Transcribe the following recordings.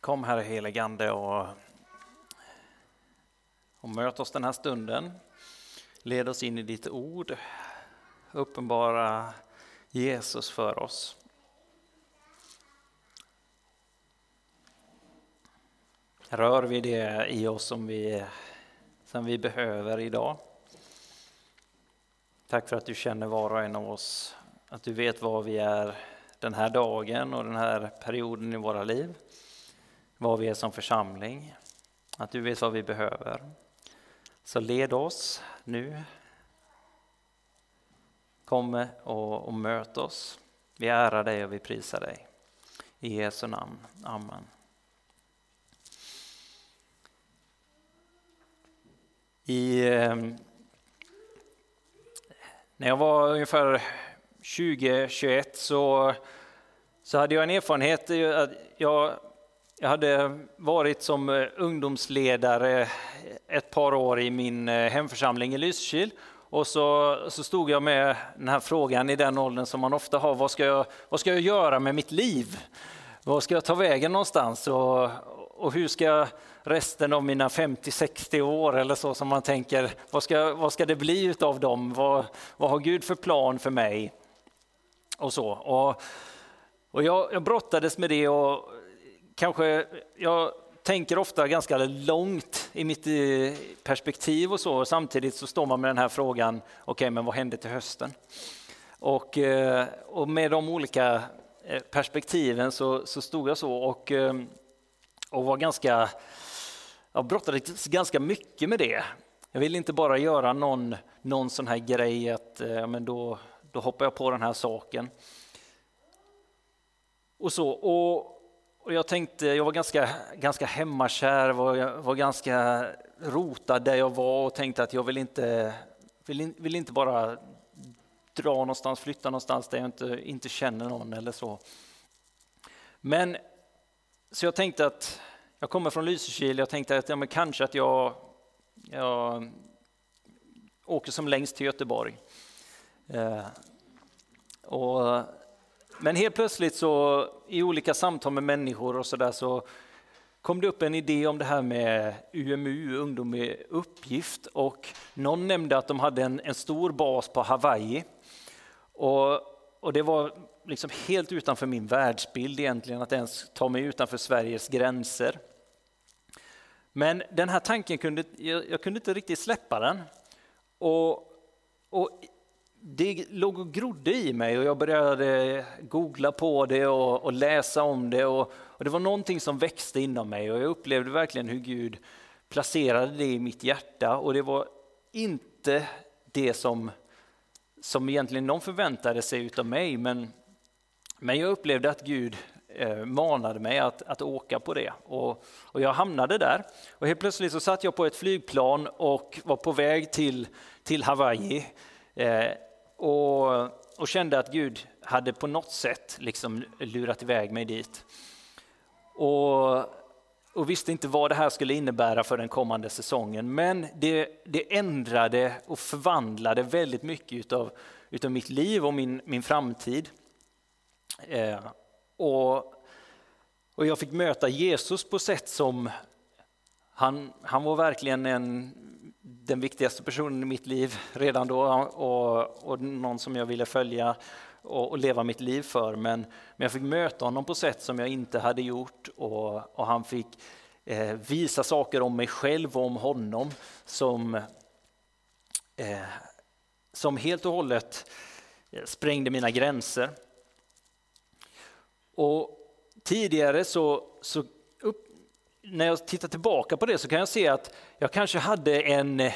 Kom Herre heligande och, och möt oss den här stunden. Led oss in i ditt ord. Uppenbara Jesus för oss. Rör vi det i oss som vi, som vi behöver idag. Tack för att du känner var och en av oss, att du vet var vi är den här dagen och den här perioden i våra liv vad vi är som församling, att du vet vad vi behöver. Så led oss nu. Kom och, och möt oss. Vi ärar dig och vi prisar dig. I Jesu namn. Amen. I, ehm, när jag var ungefär 20-21 så, så hade jag en erfarenhet. Jag jag hade varit som eh, ungdomsledare ett par år i min eh, hemförsamling i Lysekil och så, så stod jag med den här frågan i den åldern som man ofta har, vad ska jag, vad ska jag göra med mitt liv? Vad ska jag ta vägen någonstans och, och hur ska resten av mina 50-60 år eller så som man tänker, vad ska, vad ska det bli utav dem? Vad, vad har Gud för plan för mig? Och så. Och, och jag, jag brottades med det och kanske, jag tänker ofta ganska långt i mitt eh, perspektiv och så. Samtidigt så står man med den här frågan, okej okay, men vad hände till hösten? Och, eh, och med de olika eh, perspektiven så, så stod jag så och, och var ganska, jag brottades ganska mycket med det. Jag vill inte bara göra någon, någon sån här grej att men då, då hoppar jag på den här saken. Och så. Och, och jag tänkte, jag var ganska, ganska hemmakär, var, var ganska rotad där jag var och tänkte att jag vill inte, vill, vill inte bara dra någonstans, flytta någonstans där jag inte, inte känner någon eller så. Men så jag tänkte att jag kommer från Lysekil, jag tänkte att ja, men kanske att jag, jag åker som längst till Göteborg. Eh, och men helt plötsligt så i olika samtal med människor och så där så kom det upp en idé om det här med UMU, ungdom med uppgift. Och någon nämnde att de hade en, en stor bas på Hawaii. Och, och det var liksom helt utanför min världsbild egentligen, att ens ta mig utanför Sveriges gränser. Men den här tanken kunde jag, jag kunde inte riktigt släppa den. Och, och det låg och grodde i mig och jag började googla på det och, och läsa om det. Och, och, det var någonting som växte inom mig och jag upplevde verkligen hur Gud placerade det i mitt hjärta. Och det var inte det som, som egentligen någon förväntade sig utav mig, men, men jag upplevde att Gud eh, manade mig att, att åka på det. Och, och jag hamnade där. Och helt plötsligt så satt jag på ett flygplan och var på väg till, till Hawaii. Eh, och, och kände att Gud hade på något sätt liksom lurat iväg mig dit. Och, och visste inte vad det här skulle innebära för den kommande säsongen. Men det, det ändrade och förvandlade väldigt mycket utav, utav mitt liv och min, min framtid. Eh, och, och jag fick möta Jesus på sätt som han, han var verkligen en den viktigaste personen i mitt liv redan då och, och någon som jag ville följa och, och, leva mitt liv för. Men, men jag fick möta honom på sätt som jag inte hade gjort och, och han fick eh, visa saker om mig själv och om honom som, eh, som helt och hållet eh, sprängde mina gränser. Och tidigare så, så när jag tittar tillbaka på det så kan jag se att jag kanske hade en, eh,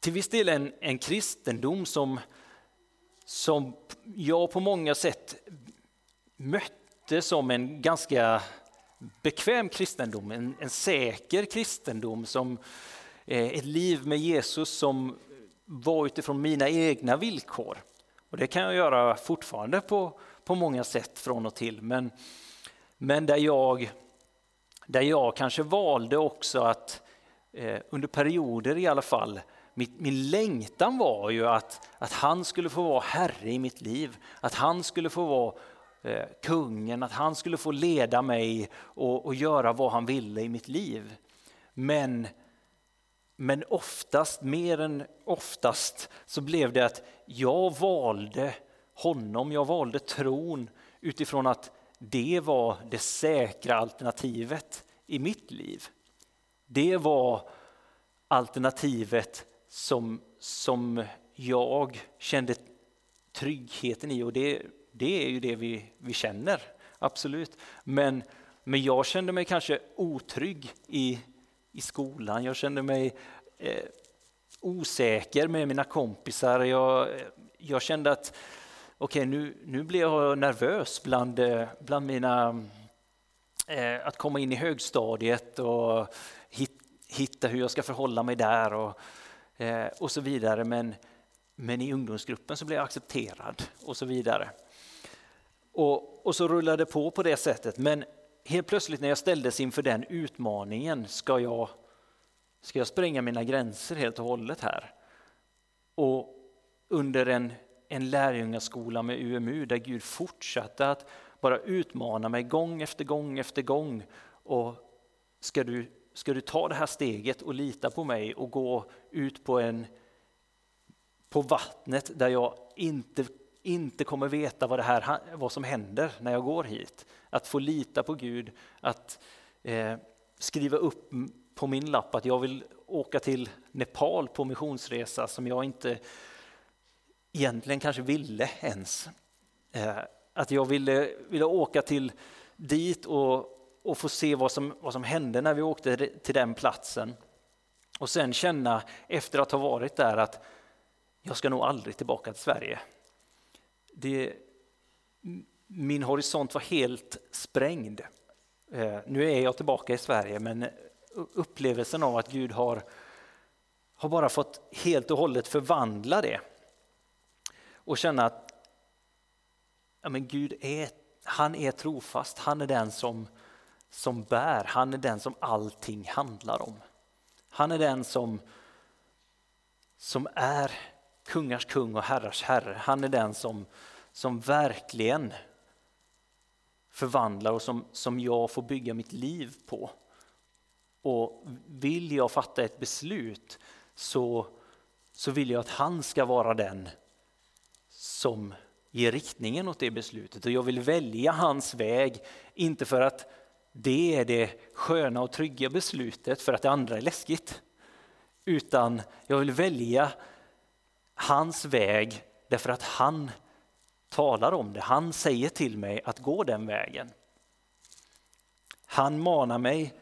till viss del en, en kristendom som, som jag på många sätt mötte som en ganska bekväm kristendom, en, en säker kristendom, som eh, ett liv med Jesus som var utifrån mina egna villkor. Och det kan jag göra fortfarande på, på många sätt från och till, men, men där jag där jag kanske valde också att, eh, under perioder i alla fall, min, min längtan var ju att, att han skulle få vara herre i mitt liv. Att han skulle få vara eh, kungen, att han skulle få leda mig och, och göra vad han ville i mitt liv. Men, men oftast, mer än oftast, så blev det att jag valde honom, jag valde tron utifrån att det var det säkra alternativet i mitt liv. Det var alternativet som, som jag kände tryggheten i och det, det är ju det vi, vi känner, absolut. Men, men jag kände mig kanske otrygg i, i skolan, jag kände mig eh, osäker med mina kompisar. Jag, jag kände att okej, okay, nu, nu blir jag nervös bland, eh, bland mina eh, att komma in i högstadiet och hitta hur jag ska förhålla mig där och, eh, och så vidare. Men, men i ungdomsgruppen så blir jag accepterad och så vidare. Och, och så rullade det på på det sättet. Men helt plötsligt när jag ställdes inför den utmaningen, ska jag, ska jag spränga mina gränser helt och hållet här? Och under en, en lärjungaskola med UMU där Gud fortsatte att bara utmana mig gång efter gång efter gång. Och ska du, ska du ta det här steget och lita på mig och gå ut på, en, på vattnet där jag inte, inte kommer veta vad, det här, vad som händer när jag går hit. Att få lita på Gud, att eh, skriva upp på min lapp att jag vill åka till Nepal på missionsresa som jag inte egentligen kanske ville ens. Eh, att jag ville, ville åka till dit och, och få se vad som, vad som hände när vi åkte till den platsen. Och sen känna efter att ha varit där att jag ska nog aldrig tillbaka till Sverige. Det, min horisont var helt sprängd. Eh, nu är jag tillbaka i Sverige men upplevelsen av att Gud har, har bara fått helt och hållet förvandla det. Och känna att ja, men Gud är, han är trofast, han är den som, som bär, han är den som allting handlar om. Han är den som, som är kungars kung och herrars herre. Han är den som, som verkligen förvandlar och som, som jag får bygga mitt liv på. Och vill jag fatta ett beslut så, så vill jag att han ska vara den som ger riktningen åt det beslutet och jag vill välja hans väg, inte för att det är det sköna och trygga beslutet för att det andra är läskigt. Utan jag vill välja hans väg därför att han talar om det. Han säger till mig att gå den vägen. Han manar mig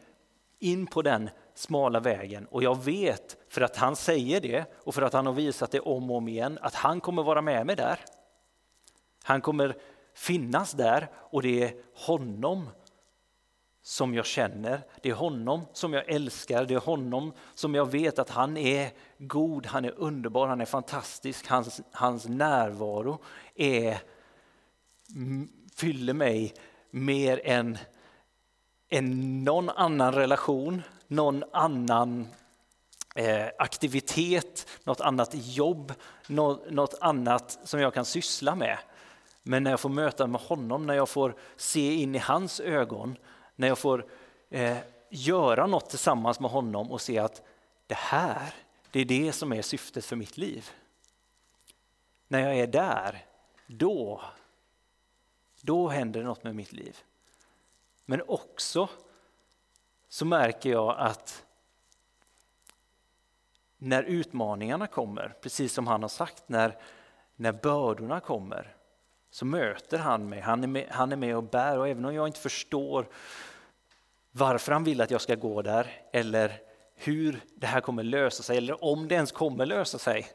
in på den smala vägen och jag vet för att han säger det och för att han har visat det om och om igen att han kommer vara med mig där. Han kommer finnas där och det är honom som jag känner, det är honom som jag älskar, det är honom som jag vet att han är god, han är underbar, han är fantastisk, hans, hans närvaro är, mm, fyller mig mer än, än någon annan relation, någon annan eh, aktivitet, något annat jobb, något, något annat som jag kan syssla med. Men när jag får möta med honom, när jag får se in i hans ögon, när jag får eh, göra något tillsammans med honom och se att det här, det är det som är syftet för mitt liv. När jag är där, då, då händer något med mitt liv. Men också så märker jag att när utmaningarna kommer, precis som han har sagt, när, när bördorna kommer, så möter han mig. Han är, med, han är med och bär och även om jag inte förstår varför han vill att jag ska gå där eller hur det här kommer lösa sig eller om det ens kommer lösa sig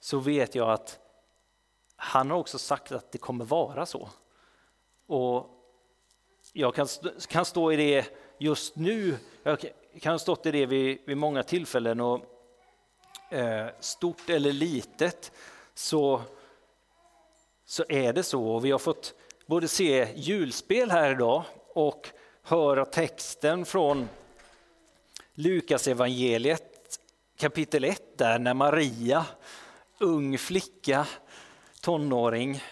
så vet jag att han har också sagt att det kommer vara så. Och jag kan, kan stå i det just nu, jag kan ha stått i det vid, vid många tillfällen och eh, stort eller litet så så är det så. Vi har fått både se julspel här idag och höra texten från Lukas evangeliet kapitel 1 där när Maria, ung flicka, tonåring,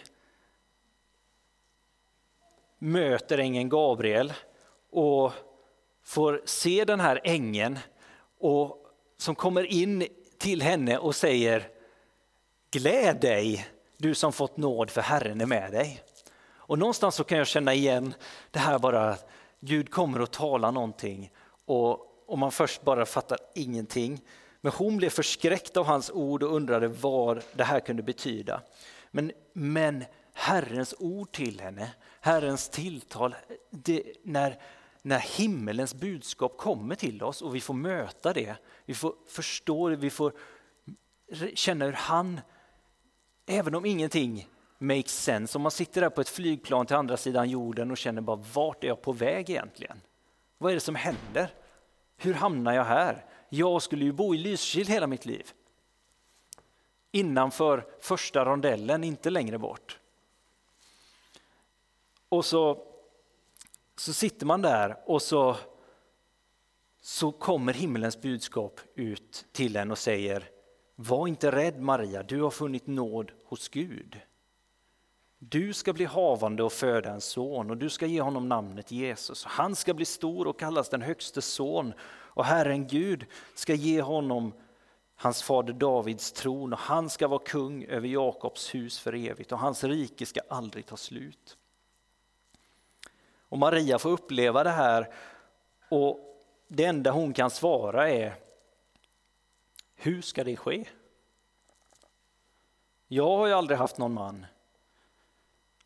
möter ängeln Gabriel och får se den här ängeln och som kommer in till henne och säger Gläd dig, du som fått nåd för Herren är med dig. Och någonstans så kan jag känna igen det här bara att Gud kommer att tala någonting och, och man först bara fattar ingenting. Men hon blev förskräckt av hans ord och undrade vad det här kunde betyda. Men, men Herrens ord till henne, Herrens tilltal, det, när, när himmelens budskap kommer till oss och vi får möta det, vi får förstå det, vi får känna hur han, även om ingenting makes sense, om man sitter där på ett flygplan till andra sidan jorden och känner bara vart är jag på väg egentligen? Vad är det som händer? Hur hamnar jag här? Jag skulle ju bo i Lysekil hela mitt liv. Innanför första rondellen, inte längre bort. Och så, så sitter man där och så, så kommer himmelens budskap ut till en och säger var inte rädd Maria, du har funnit nåd hos Gud. Du ska bli havande och föda en son och du ska ge honom namnet Jesus. Han ska bli stor och kallas den högste son och Herren Gud ska ge honom hans fader Davids tron och han ska vara kung över Jakobs hus för evigt och hans rike ska aldrig ta slut. Och Maria får uppleva det här och det enda hon kan svara är hur ska det ske? Jag har ju aldrig haft någon man.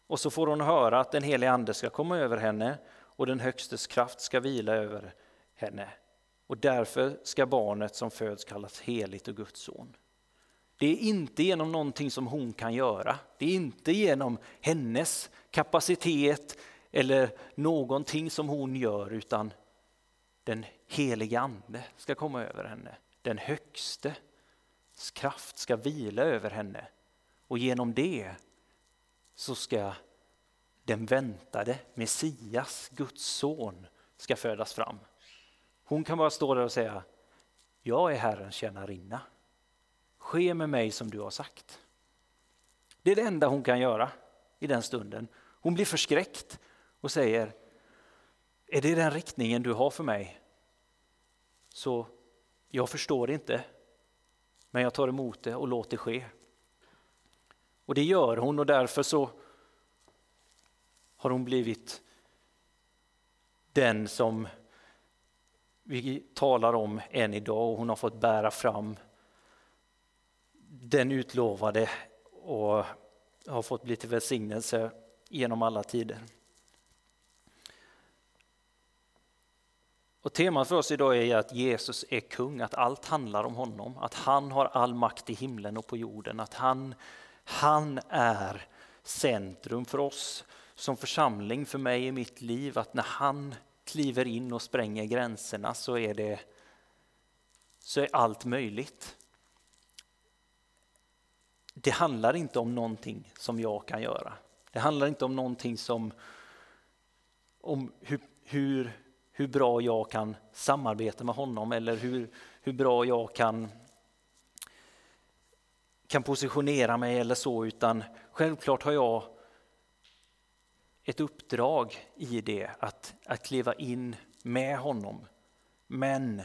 Och så får hon höra att den helige ande ska komma över henne och den högstes kraft ska vila över henne. Och därför ska barnet som föds kallas heligt och Guds son. Det är inte genom någonting som hon kan göra. Det är inte genom hennes kapacitet eller någonting som hon gör utan den helige ande ska komma över henne. Den högste kraft ska vila över henne och genom det så ska den väntade Messias, Guds son, ska födas fram. Hon kan bara stå där och säga, jag är Herrens tjänarinna. Ske med mig som du har sagt. Det är det enda hon kan göra i den stunden. Hon blir förskräckt och säger, är det den riktningen du har för mig? Så jag förstår inte, men jag tar emot det och låter det ske. Och det gör hon och därför så har hon blivit den som vi talar om än idag och hon har fått bära fram den utlovade och har fått bli till välsignelse genom alla tider. Och temat för oss idag är att Jesus är kung, att allt handlar om honom, att han har all makt i himlen och på jorden, att han, han är centrum för oss som församling, för mig i mitt liv, att när han kliver in och spränger gränserna så är, det, så är allt möjligt. Det handlar inte om någonting som jag kan göra. Det handlar inte om någonting som om hur, hur, hur bra jag kan samarbeta med honom eller hur, hur bra jag kan, kan positionera mig eller så, utan självklart har jag ett uppdrag i det, att, att kliva in med honom. Men,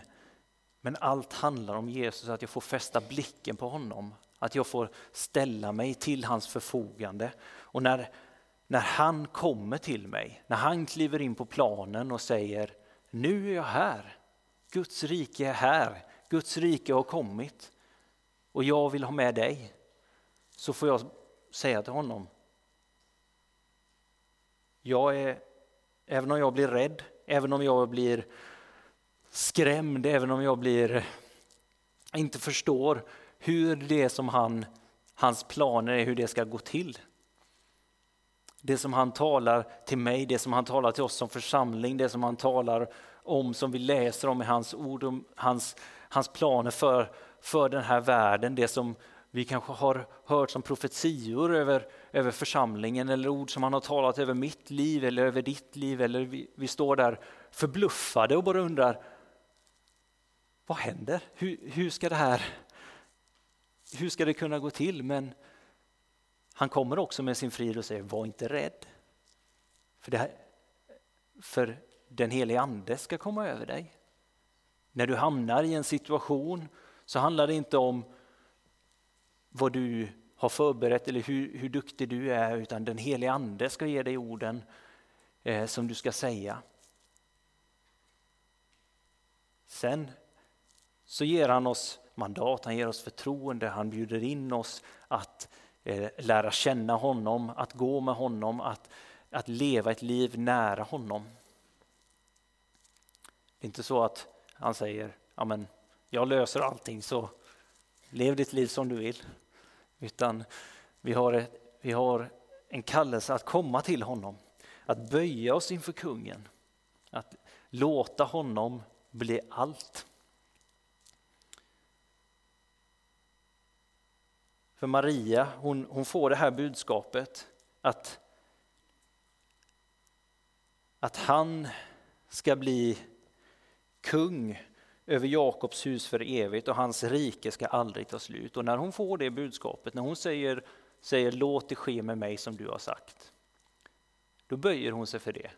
men allt handlar om Jesus, att jag får fästa blicken på honom, att jag får ställa mig till hans förfogande. Och när, när han kommer till mig, när han kliver in på planen och säger nu är jag här, Guds rike är här, Guds rike har kommit och jag vill ha med dig. Så får jag säga till honom, jag är, även om jag blir rädd, även om jag blir skrämd, även om jag blir, inte förstår hur det som han, hans planer är, hur det ska gå till. Det som han talar till mig, det som han talar till oss som församling, det som han talar om, som vi läser om i hans ord, om hans, hans planer för, för den här världen, det som vi kanske har hört som profetior över, över församlingen eller ord som han har talat över mitt liv eller över ditt liv. Eller vi, vi står där förbluffade och bara undrar vad händer? Hur, hur, ska det här hur ska det kunna gå till? Men han kommer också med sin frid och säger var inte rädd. För, det, för den helige ande ska komma över dig. När du hamnar i en situation så handlar det inte om vad du har förberett eller hur, hur duktig du är utan den helige ande ska ge dig orden eh, som du ska säga. Sen så ger han oss mandat, han ger oss förtroende, han bjuder in oss att Eh, lära känna honom, att gå med honom, att, att leva ett liv nära honom. Det är inte så att han säger, Amen, jag löser allting så lev ditt liv som du vill. Utan vi har, ett, vi har en kallelse att komma till honom, att böja oss inför kungen, att låta honom bli allt. För Maria, hon, hon får det här budskapet att, att han ska bli kung över Jakobs hus för evigt och hans rike ska aldrig ta slut. Och när hon får det budskapet, när hon säger, säger låt det ske med mig som du har sagt, då böjer hon sig för det.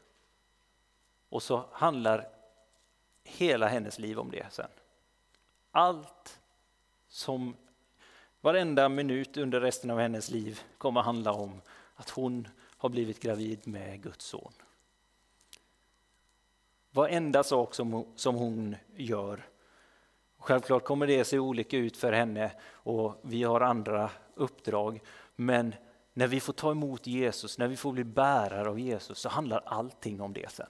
Och så handlar hela hennes liv om det sen. Allt som varenda minut under resten av hennes liv kommer handla om att hon har blivit gravid med Guds son. Varenda sak som, som hon gör. Självklart kommer det se olika ut för henne och vi har andra uppdrag. Men när vi får ta emot Jesus, när vi får bli bärare av Jesus så handlar allting om det sen.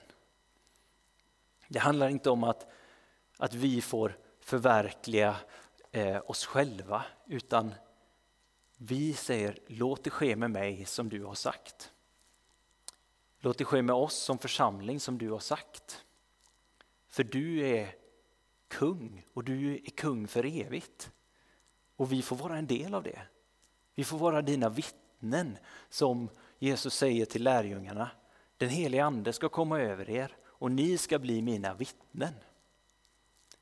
Det handlar inte om att, att vi får förverkliga eh, oss själva utan vi säger låt det ske med mig som du har sagt. Låt det ske med oss som församling som du har sagt. För du är kung och du är kung för evigt. Och vi får vara en del av det. Vi får vara dina vittnen som Jesus säger till lärjungarna. Den helige ande ska komma över er och ni ska bli mina vittnen.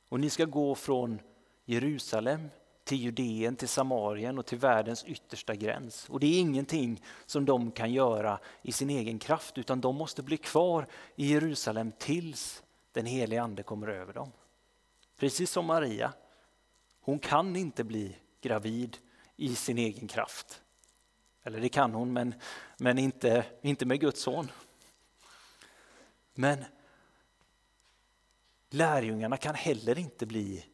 Och ni ska gå från Jerusalem till Judeen, till Samarien och till världens yttersta gräns. Och det är ingenting som de kan göra i sin egen kraft utan de måste bli kvar i Jerusalem tills den helige ande kommer över dem. Precis som Maria. Hon kan inte bli gravid i sin egen kraft. Eller det kan hon, men, men inte, inte med Guds son. Men lärjungarna kan heller inte bli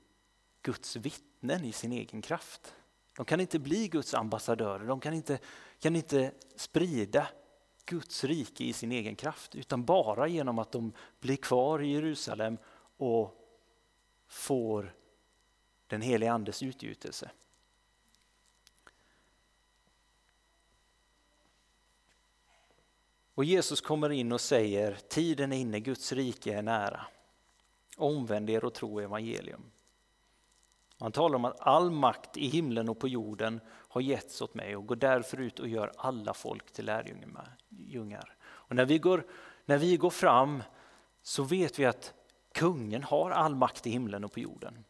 Guds vittnen i sin egen kraft. De kan inte bli Guds ambassadörer, de kan inte, kan inte sprida Guds rike i sin egen kraft utan bara genom att de blir kvar i Jerusalem och får den helige Andes utgjutelse. Och Jesus kommer in och säger tiden är inne, Guds rike är nära. Omvänd er och tro evangelium. Han talar om att all makt i himlen och på jorden har getts åt mig och går därför ut och gör alla folk till lärjungar. Och när vi går, när vi går fram så vet vi att kungen har all makt i himlen och på jorden.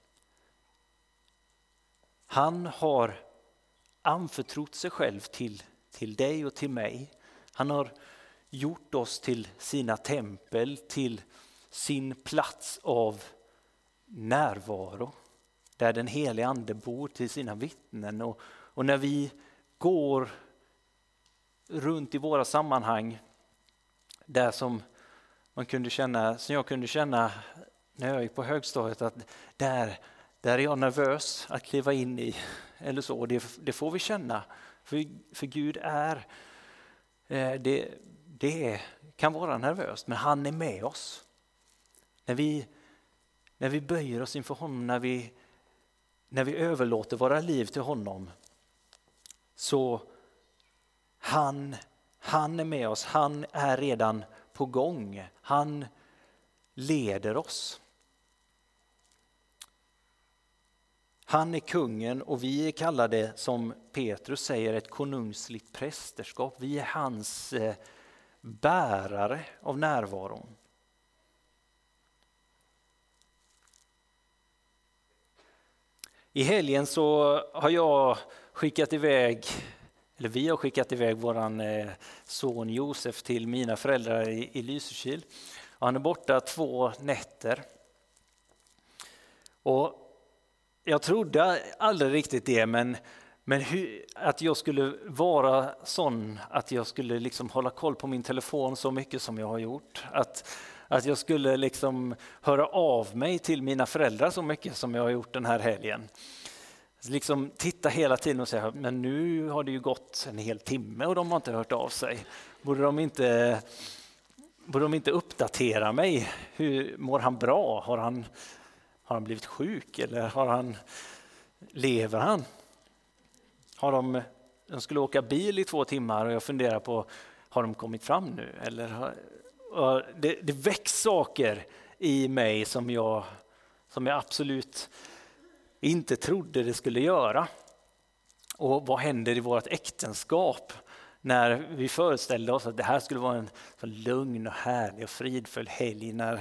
Han har anförtrott sig själv till, till dig och till mig. Han har gjort oss till sina tempel, till sin plats av närvaro där den heliga ande bor till sina vittnen. Och, och när vi går runt i våra sammanhang, där som man kunde känna, som jag kunde känna när jag gick på högstadiet, att där, där är jag nervös att kliva in i. Eller så, det, det får vi känna. För, för Gud är, eh, det, det kan vara nervöst, men han är med oss. När vi, när vi böjer oss inför honom, när vi när vi överlåter våra liv till honom så han, han är med oss, han är redan på gång. Han leder oss. Han är kungen och vi är kallade, som Petrus säger, ett konungsligt prästerskap. Vi är hans eh, bärare av närvaron. I helgen så har jag skickat iväg eller vi har skickat iväg vår eh, son Josef till mina föräldrar i, i Lysekil. Och han är borta två nätter. Och jag trodde aldrig riktigt det, men, men hur, att jag skulle vara sån att jag skulle liksom hålla koll på min telefon så mycket som jag har gjort. Att, att jag skulle liksom höra av mig till mina föräldrar så mycket som jag har gjort den här helgen. Liksom titta hela tiden och säga, men nu har det ju gått en hel timme och de har inte hört av sig. Borde de inte, borde de inte uppdatera mig? Hur Mår han bra? Har han, har han blivit sjuk eller har han, lever han? Har de, de skulle åka bil i två timmar och jag funderar på, har de kommit fram nu? Eller har, det, det väcks saker i mig som jag, som jag absolut inte trodde det skulle göra. Och vad händer i vårt äktenskap när vi föreställde oss att det här skulle vara en så lugn och härlig och fridfull helg när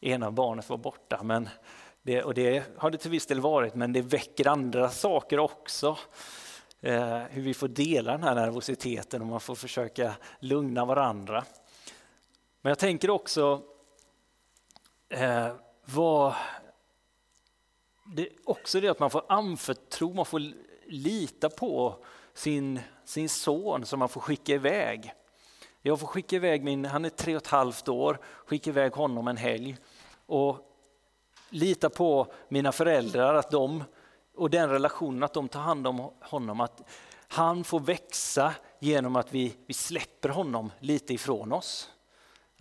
ena barnet var borta. Men det, och det har det till viss del varit, men det väcker andra saker också. Eh, hur vi får dela den här nervositeten och man får försöka lugna varandra. Men jag tänker också eh, vad det är också det att man får anförtro, man får lita på sin, sin son som man får skicka iväg. Jag får skicka iväg min, han är tre och ett halvt år, skicka iväg honom en helg och lita på mina föräldrar, att de och den relationen, att de tar hand om honom, att han får växa genom att vi, vi släpper honom lite ifrån oss.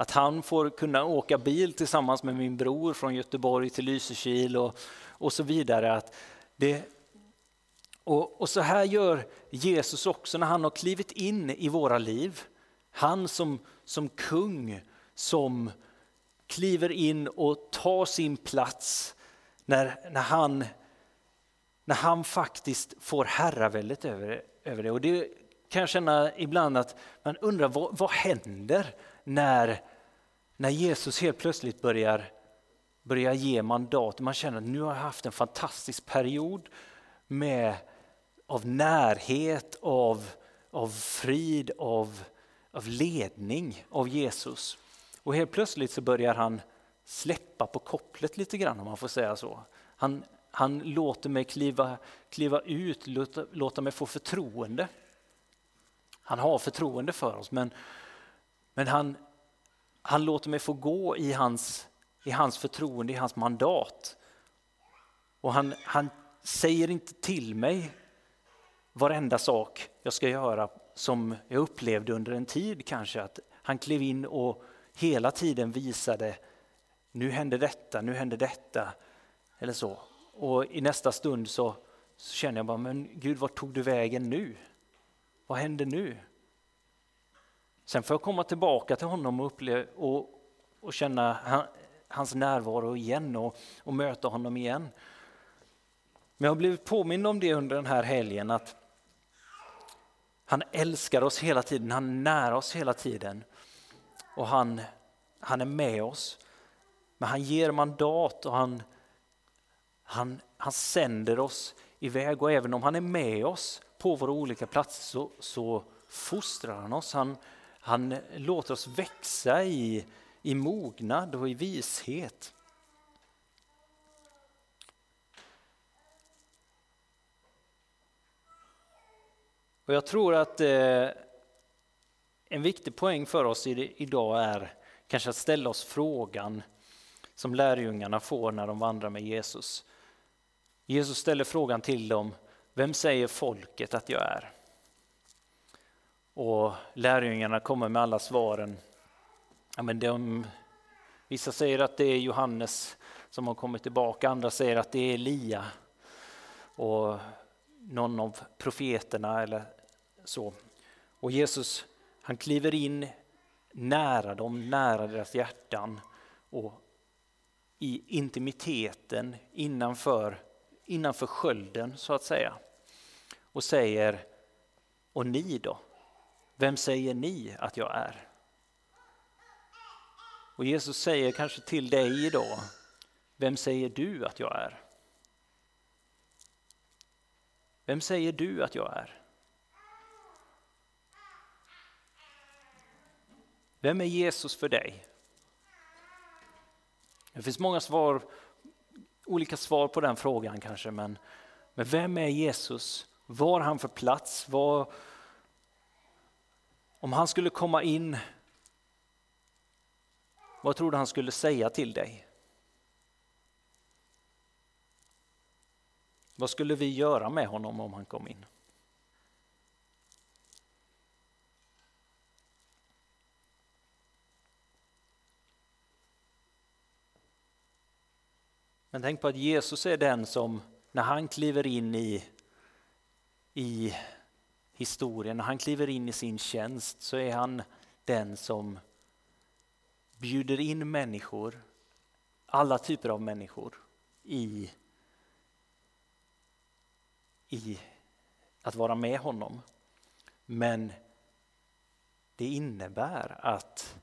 Att han får kunna åka bil tillsammans med min bror från Göteborg till Lysekil och, och så vidare. Att det, och, och så här gör Jesus också när han har klivit in i våra liv. Han som, som kung som kliver in och tar sin plats när, när, han, när han faktiskt får herraväldet över, över det. Och det kan jag känna ibland att man undrar vad, vad händer när, när Jesus helt plötsligt börjar börjar ge mandat. Man känner att nu har jag haft en fantastisk period med, av närhet, av, av frid, av, av ledning av Jesus. Och helt plötsligt så börjar han släppa på kopplet lite grann om man får säga så. Han, han låter mig kliva, kliva ut, låta, låta mig få förtroende. Han har förtroende för oss men, men han, han låter mig få gå i hans i hans förtroende, i hans mandat. Och han, han säger inte till mig varenda sak jag ska göra som jag upplevde under en tid kanske. Att han klev in och hela tiden visade nu händer detta, nu händer detta. Eller så. Och i nästa stund så, så känner jag bara, men Gud, vart tog du vägen nu? Vad händer nu? Sen får jag komma tillbaka till honom och, uppleva, och, och känna, hans närvaro igen och, och möta honom igen. Men jag har blivit påmind om det under den här helgen att han älskar oss hela tiden, han är nära oss hela tiden och han, han är med oss. Men han ger mandat och han, han, han sänder oss iväg och även om han är med oss på våra olika platser så, så fostrar han oss. Han, han låter oss växa i, i mognad och i vishet. Och jag tror att eh, en viktig poäng för oss idag är kanske att ställa oss frågan som lärjungarna får när de vandrar med Jesus. Jesus ställer frågan till dem, vem säger folket att jag är? Och lärjungarna kommer med alla svaren Ja, men de, vissa säger att det är Johannes som har kommit tillbaka, andra säger att det är Elia och någon av profeterna eller så. Och Jesus han kliver in nära dem, nära deras hjärtan och i intimiteten innanför, innanför skölden så att säga. Och säger, och ni då? Vem säger ni att jag är? Och Jesus säger kanske till dig idag, vem säger du att jag är? Vem säger du att jag är? Vem är Jesus för dig? Det finns många svar, olika svar på den frågan kanske, men, men vem är Jesus? Vad har han för plats? Vad, om han skulle komma in, vad tror du han skulle säga till dig? Vad skulle vi göra med honom om han kom in? Men tänk på att Jesus är den som, när han kliver in i, i historien, när han kliver in i sin tjänst så är han den som bjuder in människor, alla typer av människor, i, i att vara med honom. Men det innebär att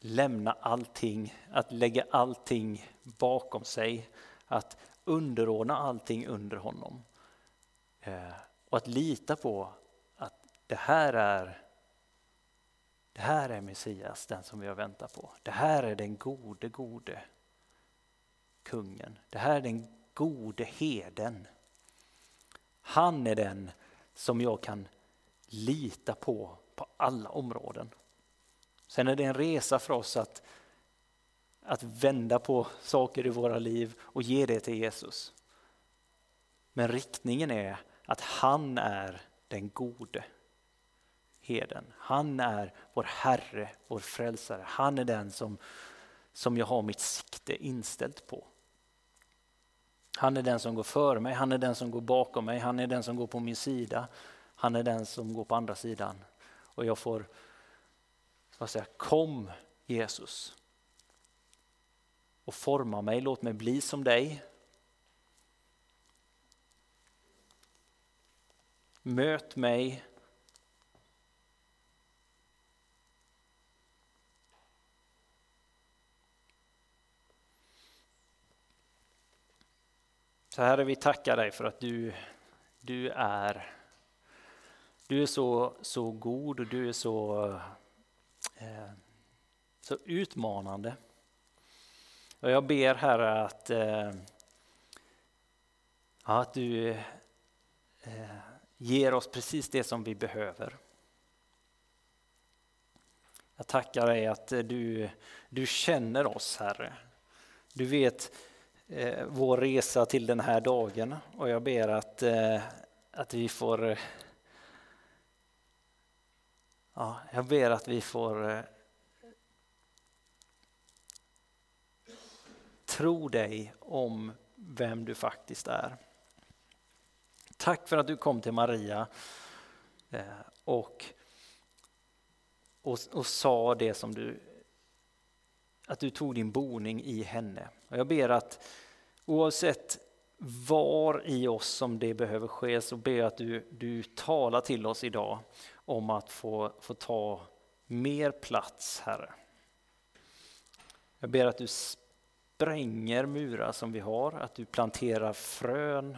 lämna allting, att lägga allting bakom sig, att underordna allting under honom. Eh, och att lita på att det här är det här är Messias, den som vi har väntat på. Det här är den gode, gode kungen. Det här är den gode heden. Han är den som jag kan lita på på alla områden. Sen är det en resa för oss att, att vända på saker i våra liv och ge det till Jesus. Men riktningen är att han är den gode heden. Han är vår Herre, vår frälsare. Han är den som, som jag har mitt sikte inställt på. Han är den som går före mig, han är den som går bakom mig, han är den som går på min sida. Han är den som går på andra sidan. Och jag får vad säga, kom Jesus och forma mig, låt mig bli som dig. Möt mig Så Herre, vi tackar dig för att du, du är du är så, så god och du är så, eh, så utmanande. Och jag ber Herre att, eh, att du eh, ger oss precis det som vi behöver. Jag tackar dig att eh, du, du känner oss Herre. Du vet eh, vår resa till den här dagen och jag ber att, eh, att vi får ja, jag ber att vi får eh, tro dig om vem du faktiskt är. Tack för att du kom till Maria eh, och, och, och sa det som du att du tog din boning i henne. Och jag ber att oavsett var i oss som det behöver ske så ber jag att du, du talar till oss idag om att få, få ta mer plats, Herre. Jag ber att du spränger murar som vi har, att du planterar frön.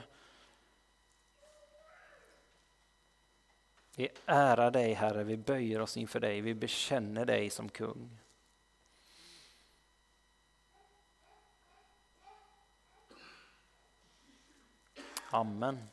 Vi ärar dig Herre, vi böjer oss inför dig, vi bekänner dig som kung. Amen.